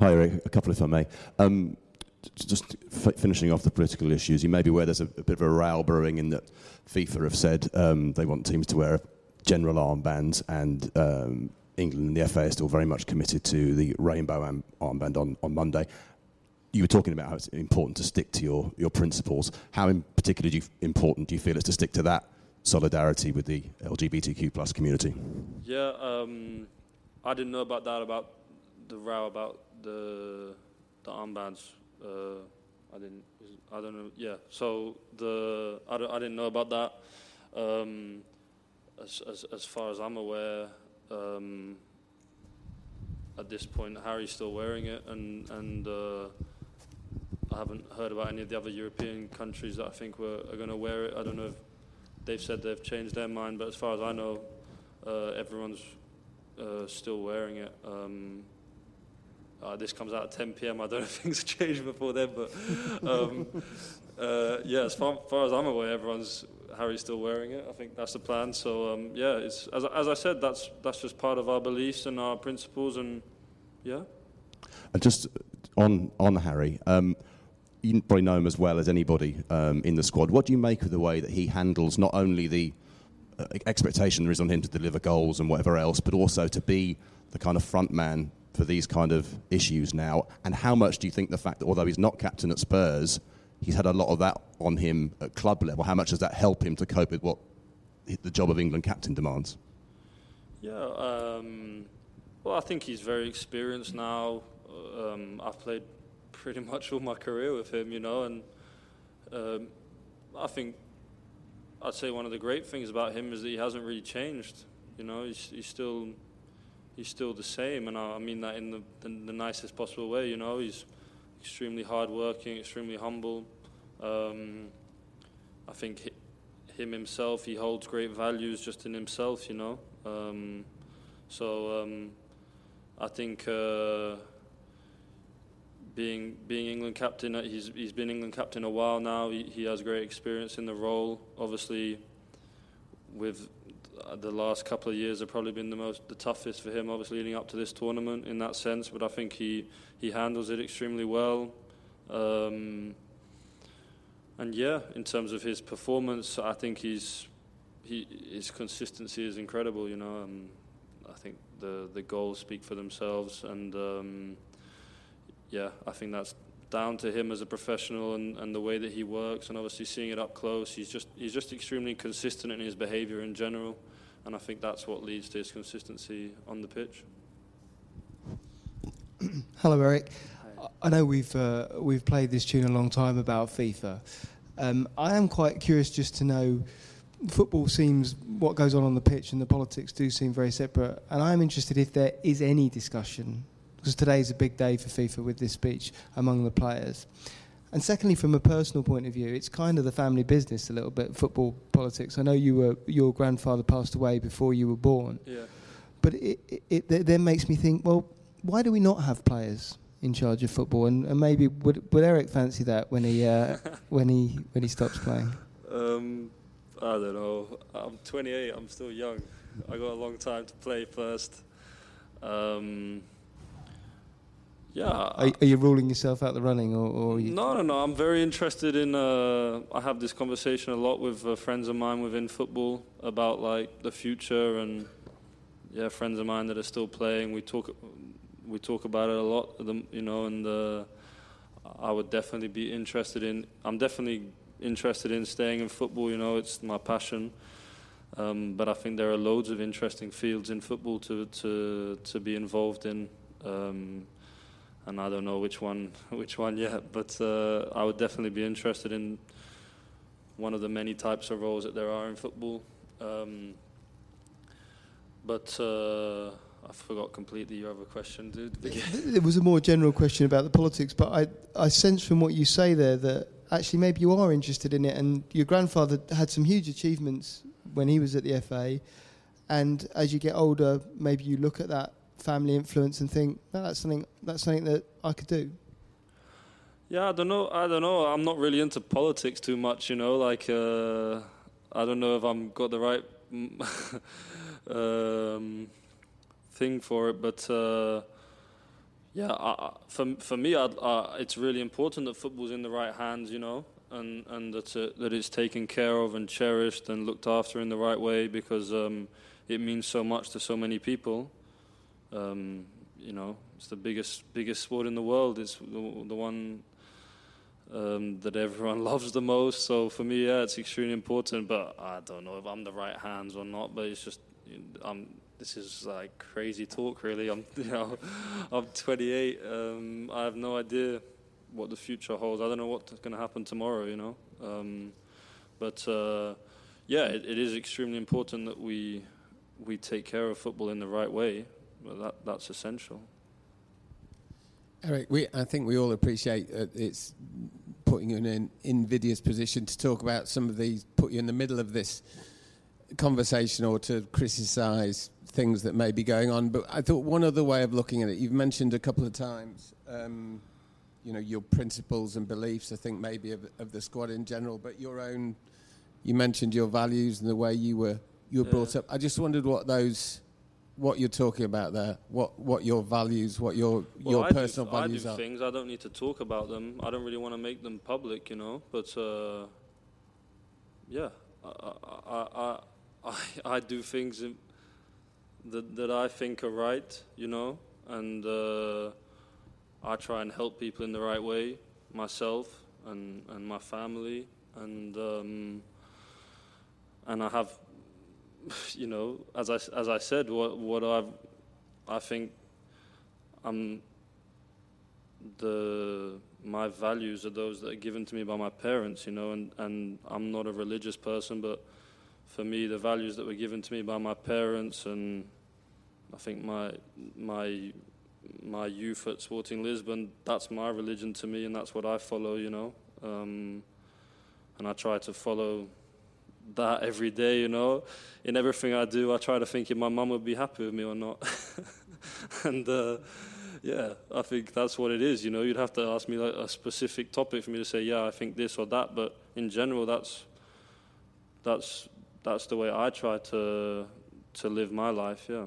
Hi, Eric. A couple, if I may. Um, just f- finishing off the political issues, you may be aware there's a, a, bit of a row brewing in that FIFA have said um, they want teams to wear general armbands, and um, England and the FA are still very much committed to the rainbow am- armband on, on Monday. You were talking about how it's important to stick to your, your principles. How in particular do you, important do you feel it's to stick to that solidarity with the LGBTQ plus community? Yeah, um, I didn't know about that about the row about the the armbands. Uh, I didn't. I don't know. Yeah. So the I, I didn't know about that. Um, as, as as far as I'm aware, um, at this point, Harry's still wearing it, and and uh, I haven't heard about any of the other European countries that I think were are going to wear it. I don't know if they've said they've changed their mind, but as far as I know, uh, everyone's uh, still wearing it. Um, uh, this comes out at 10 p.m. I don't know if things have changed before then, but um, uh, yeah, as far, far, as I'm aware, everyone's Harry's still wearing it. I think that's the plan. So um, yeah, it's as, as I said, that's that's just part of our beliefs and our principles, and yeah. And just on on Harry. Um, you probably know him as well as anybody um, in the squad. What do you make of the way that he handles not only the uh, expectation there is on him to deliver goals and whatever else, but also to be the kind of front man for these kind of issues now? And how much do you think the fact that although he's not captain at Spurs, he's had a lot of that on him at club level? How much does that help him to cope with what the job of England captain demands? Yeah, um, well, I think he's very experienced now. Um, I've played pretty much all my career with him, you know, and um, I think I'd say one of the great things about him is that he hasn't really changed. You know, he's, he's still he's still the same, and I, mean that in the, the, nicest possible way. You know, he's extremely hardworking, extremely humble. Um, I think him himself, he holds great values just in himself. You know, um, so um, I think. Uh, being being England captain, uh, he's he's been England captain a while now. He, he has great experience in the role. Obviously, with the last couple of years have probably been the most the toughest for him, obviously leading up to this tournament in that sense. But I think he he handles it extremely well. Um, and yeah, in terms of his performance, I think he's he his consistency is incredible. You know, um, I think the the goals speak for themselves, and um, yeah, I think that's down to him as a professional and, and the way that he works and obviously seeing it up close he's just he's just extremely consistent in his behavior in general and I think that's what leads to his consistency on the pitch. Hello, Eric. Hi. I know we've uh, we've played this tune a long time about FIFA. Um, I am quite curious just to know. Football seems what goes on on the pitch and the politics do seem very separate. And I'm interested if there is any discussion, because today is a big day for FIFA with this speech among the players. And secondly, from a personal point of view, it's kind of the family business a little bit, football politics. I know you were your grandfather passed away before you were born, Yeah. but it, it, it then makes me think, well, why do we not have players in charge of football? And, and maybe would, would Eric fancy that when he uh, when he when he stops playing? Um, I don't know. I'm 28. I'm still young. I got a long time to play first. Um, yeah. Are, are you ruling yourself out the running, or, or No, no, no. I'm very interested in. Uh, I have this conversation a lot with uh, friends of mine within football about like the future and yeah, friends of mine that are still playing. We talk, we talk about it a lot. You know, and uh, I would definitely be interested in. I'm definitely interested in staying in football. You know, it's my passion. Um, but I think there are loads of interesting fields in football to to to be involved in. Um, and I don't know which one which one yet, but uh, I would definitely be interested in one of the many types of roles that there are in football. Um, but uh, I forgot completely your other question, dude. There was a more general question about the politics, but I, I sense from what you say there that actually maybe you are interested in it. And your grandfather had some huge achievements when he was at the FA. And as you get older, maybe you look at that family influence and think, no, that's something that's something that I could do. Yeah, I don't know. I don't know. I'm not really into politics too much, you know. Like, uh, I don't know if I'm got the right um, thing for it, but uh, yeah, I, for for me, it's really important that football's in the right hands, you know, and and that uh, that it's taken care of and cherished and looked after in the right way because um, it means so much to so many people. Um, you know, it's the biggest biggest sport in the world. It's the, the one um, that everyone loves the most. So for me, yeah, it's extremely important. But I don't know if I'm the right hands or not. But it's just, I'm. This is like crazy talk, really. I'm, you know, I'm 28. Um, I have no idea what the future holds. I don't know what's going to happen tomorrow. You know, um, but uh, yeah, it, it is extremely important that we we take care of football in the right way. Well, that that's essential. Eric, we, I think we all appreciate uh, it's putting you in an invidious position to talk about some of these, put you in the middle of this conversation or to criticise things that may be going on. But I thought one other way of looking at it, you've mentioned a couple of times, um, you know, your principles and beliefs, I think maybe of, of the squad in general, but your own, you mentioned your values and the way you were, you were Yeah. brought up. I just wondered what those, what you're talking about there, what, what your values, what your, Well, your I personal do, values I do are. things. I don't need to talk about them. I don't really want to make them public, you know. But uh, yeah, I, I, I, I, do things that that I think are right, you know, and uh, I try and help people in the right way, myself and and my family, and um, and I have, you know, as I as I said, what what I've I think I'm the my values are those that are given to me by my parents, you know, and, and I'm not a religious person, but for me, the values that were given to me by my parents and I think my my my youth at Sporting Lisbon, that's my religion to me, and that's what I follow, you know, um, and I try to follow that every day, you know. In everything I do, I try to think if my mum would be happy with me or not, and. Uh, yeah, I think that's what it is. You know, you'd have to ask me like a specific topic for me to say, yeah, I think this or that. But in general, that's that's that's the way I try to to live my life. Yeah.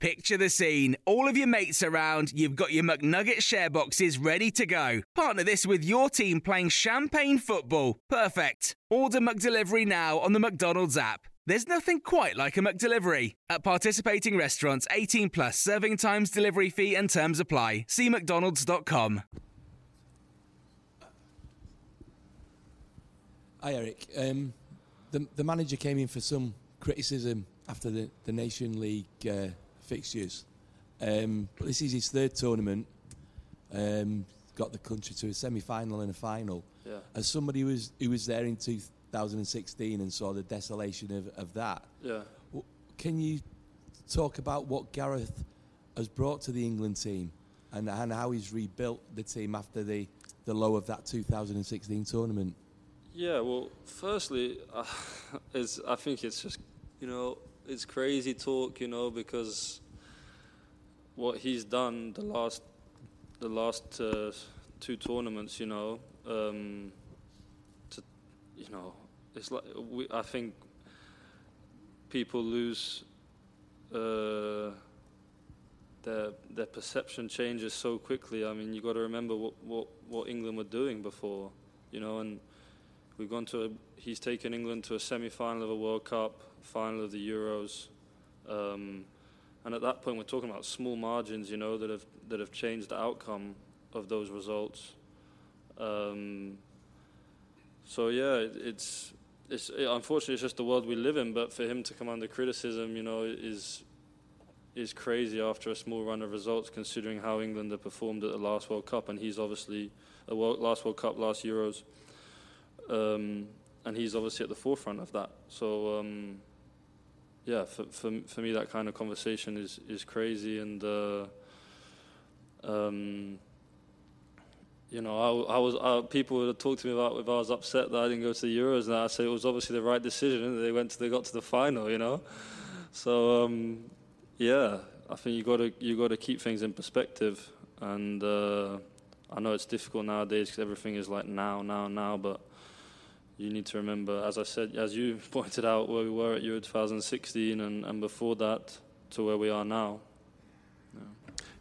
Picture the scene. All of your mates around, you've got your McNugget share boxes ready to go. Partner this with your team playing champagne football. Perfect. Order McDelivery now on the McDonald's app. There's nothing quite like a McDelivery. At participating restaurants, 18 plus serving times, delivery fee, and terms apply. See McDonald's.com. Hi, Eric. Um, the, the manager came in for some criticism after the, the Nation League uh, fixtures. Um, but this is his third tournament. Um, got the country to a semi-final and a final. Yeah. As somebody who was who was there in 2016 and saw the desolation of, of that, Yeah. w- can you talk about what Gareth has brought to the England team and, and how he's rebuilt the team after the, the low of that 2016 tournament? Yeah, well, firstly, uh, is I think it's just you know it's crazy talk, you know, because what he's done the last the last uh, two tournaments, you know, um, to you know, it's like we, I think people lose uh, their their perception changes so quickly. I mean, you got to remember what, what what England were doing before, you know, and we've gone to a, he's taken England to a semi-final of a World Cup, final of the Euros, um, and at that point we're talking about small margins, you know, that have that have changed the outcome of those results. Um, so yeah, it, it's it's it, unfortunately it's just the world we live in. But for him to come under criticism, you know, is is crazy after a small run of results, considering how England have performed at the last World Cup, and he's obviously a world, last World Cup, last Euros, um, and he's obviously at the forefront of that. So um, yeah, for, for for me, that kind of conversation is is crazy, and uh, um, you know, I, I was I, people would talk to me about if I was upset that I didn't go to the Euros, and I say it was obviously the right decision. They went to they got to the final, you know. So um, yeah, I think you got to you got to keep things in perspective, and uh, I know it's difficult nowadays because everything is like now, now, now, but you need to remember, as I said, as you pointed out, where we were at Euro 2016, and, and before that to where we are now.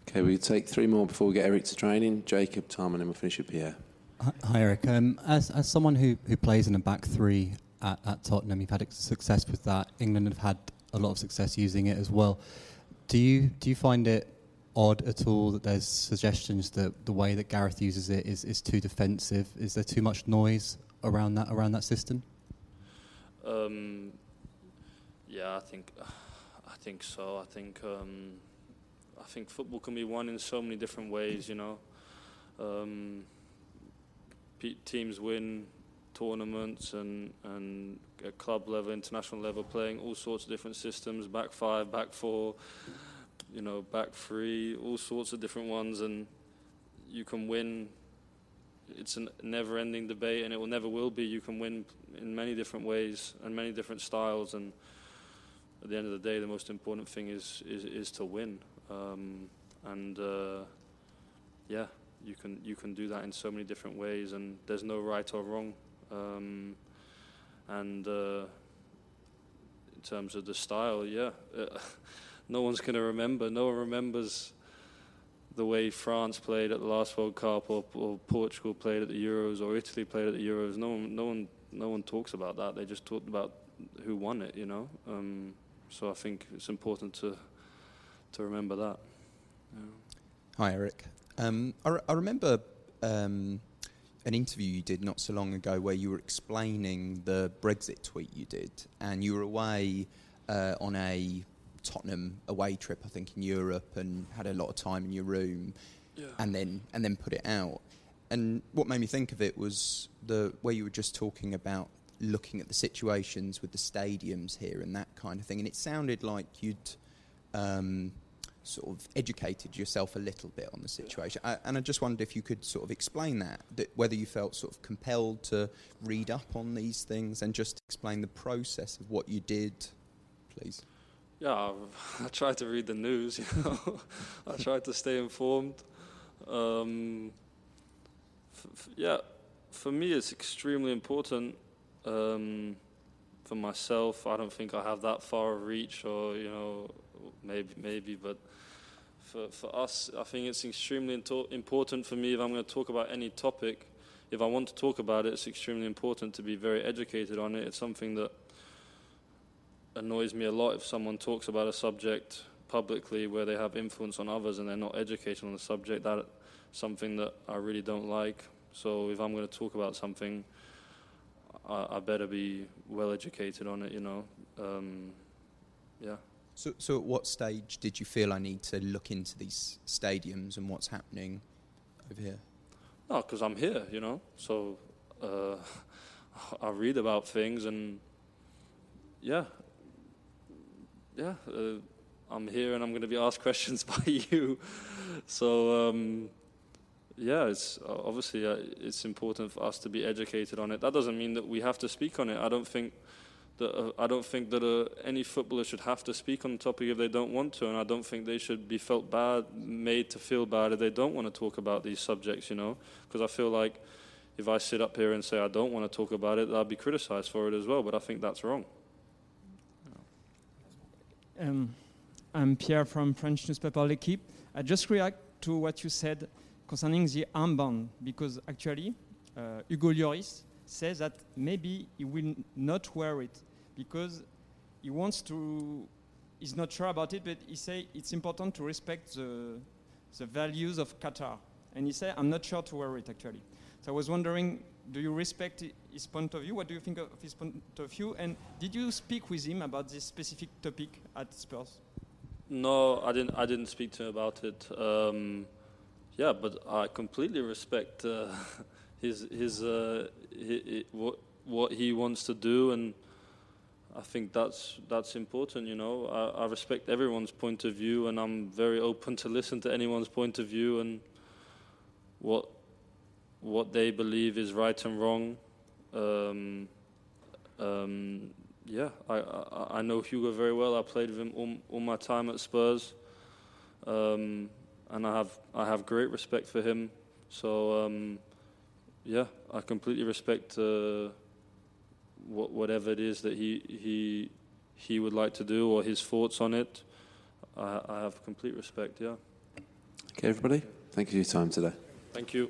Okay, we'll take three more before we get Eric to training. Jacob, Tom, and then we'll finish with Pierre. Hi- Hi, Eric. Um, as, as someone who, who plays in a back three at, at Tottenham, you've had success with that. England have had a lot of success using it as well. Do you do you find it odd at all that there's suggestions that the way that Gareth uses it is, is too defensive? Is there too much noise around that around that system? Um, yeah, I think, I think so. I think, um, I think football can be won in so many different ways. You know, um, teams win tournaments and and at club level, international level, playing all sorts of different systems: back five, back four, you know, back three, all sorts of different ones, and you can win it's a never-ending debate, and it will never will be. You can win in many different ways and many different styles, and at the end of the day, the most important thing is is, is to win. Um, and uh, yeah, you can you can do that in so many different ways, and there's no right or wrong. Um, and uh, in terms of the style, yeah, no one's going to remember. No one remembers the way France played at the last World Cup, or, or Portugal played at the Euros, or Italy played at the Euros. No one, no one, no one talks about that. They just talk about who won it, you know. Um, so I think it's important to to remember that. Yeah. Hi, Eric. Um, I, re- I remember um, an interview you did not so long ago where you were explaining the Brexit tweet you did, and you were away uh, on a Tottenham away trip, I think, in Europe, and had a lot of time in your room, Yeah. and then and then put it out. And what made me think of it was the way you were just talking about looking at the situations with the stadiums here and that kind of thing, and it sounded like you'd um, sort of educated yourself a little bit on the situation. I, and I just wondered if you could sort of explain that, that, whether you felt sort of compelled to read up on these things and just explain the process of what you did, please. Yeah, I, try to read the news. You know, I try to stay informed. Um, f- f- yeah, for me, it's extremely important um, for myself, I don't think I have that far of reach, or you know, maybe maybe, but for for us, I think it's extremely into- important for me if I'm going to talk about any topic. If I want to talk about it, it's extremely important to be very educated on it. It's something that annoys me a lot if someone talks about a subject publicly where they have influence on others and they're not educated on the subject. That's something that I really don't like. So if I'm going to talk about something, I, I better be well educated on it. You know, um, yeah. So, so at what stage did you feel I need to look into these stadiums and what's happening over here? No, because I'm here, you know. So uh, I read about things, and yeah, yeah, uh, I'm here, and I'm going to be asked questions by you. So um, yeah, it's obviously uh, it's important for us to be educated on it. That doesn't mean that we have to speak on it. I don't think that uh, I don't think that uh, any footballer should have to speak on the topic if they don't want to, and I don't think they should be felt bad, made to feel bad if they don't want to talk about these subjects. You know, because I feel like if I sit up here and say I don't want to talk about it, I'll be criticised for it as well. But I think that's wrong. Um, I'm Pierre from French newspaper L'Equipe. I just react to what you said concerning the armband because actually uh, Hugo Lloris says that maybe he will not wear it because he wants to. He's not sure about it, but he say it's important to respect the the values of Qatar, and he said I'm not sure to wear it actually. So I was wondering, do you respect his point of view? What do you think of his point of view? And did you speak with him about this specific topic at Spurs? No, I didn't. I didn't speak to him about it. Um, yeah, but I completely respect uh, his his, uh, hi hi what what he wants to do, and I think that's that's important. You know, I, I respect everyone's point of view, and I'm very open to listen to anyone's point of view and what what they believe is right and wrong. Um, um, yeah, I, I, I know Hugo very well. I played with him all, all my time at Spurs, um, and I have I have great respect for him. So um, yeah, I completely respect uh, what, whatever it is that he he he would like to do or his thoughts on it. I, I have complete respect. Yeah. Okay, everybody. Thank you for your time today. Thank you.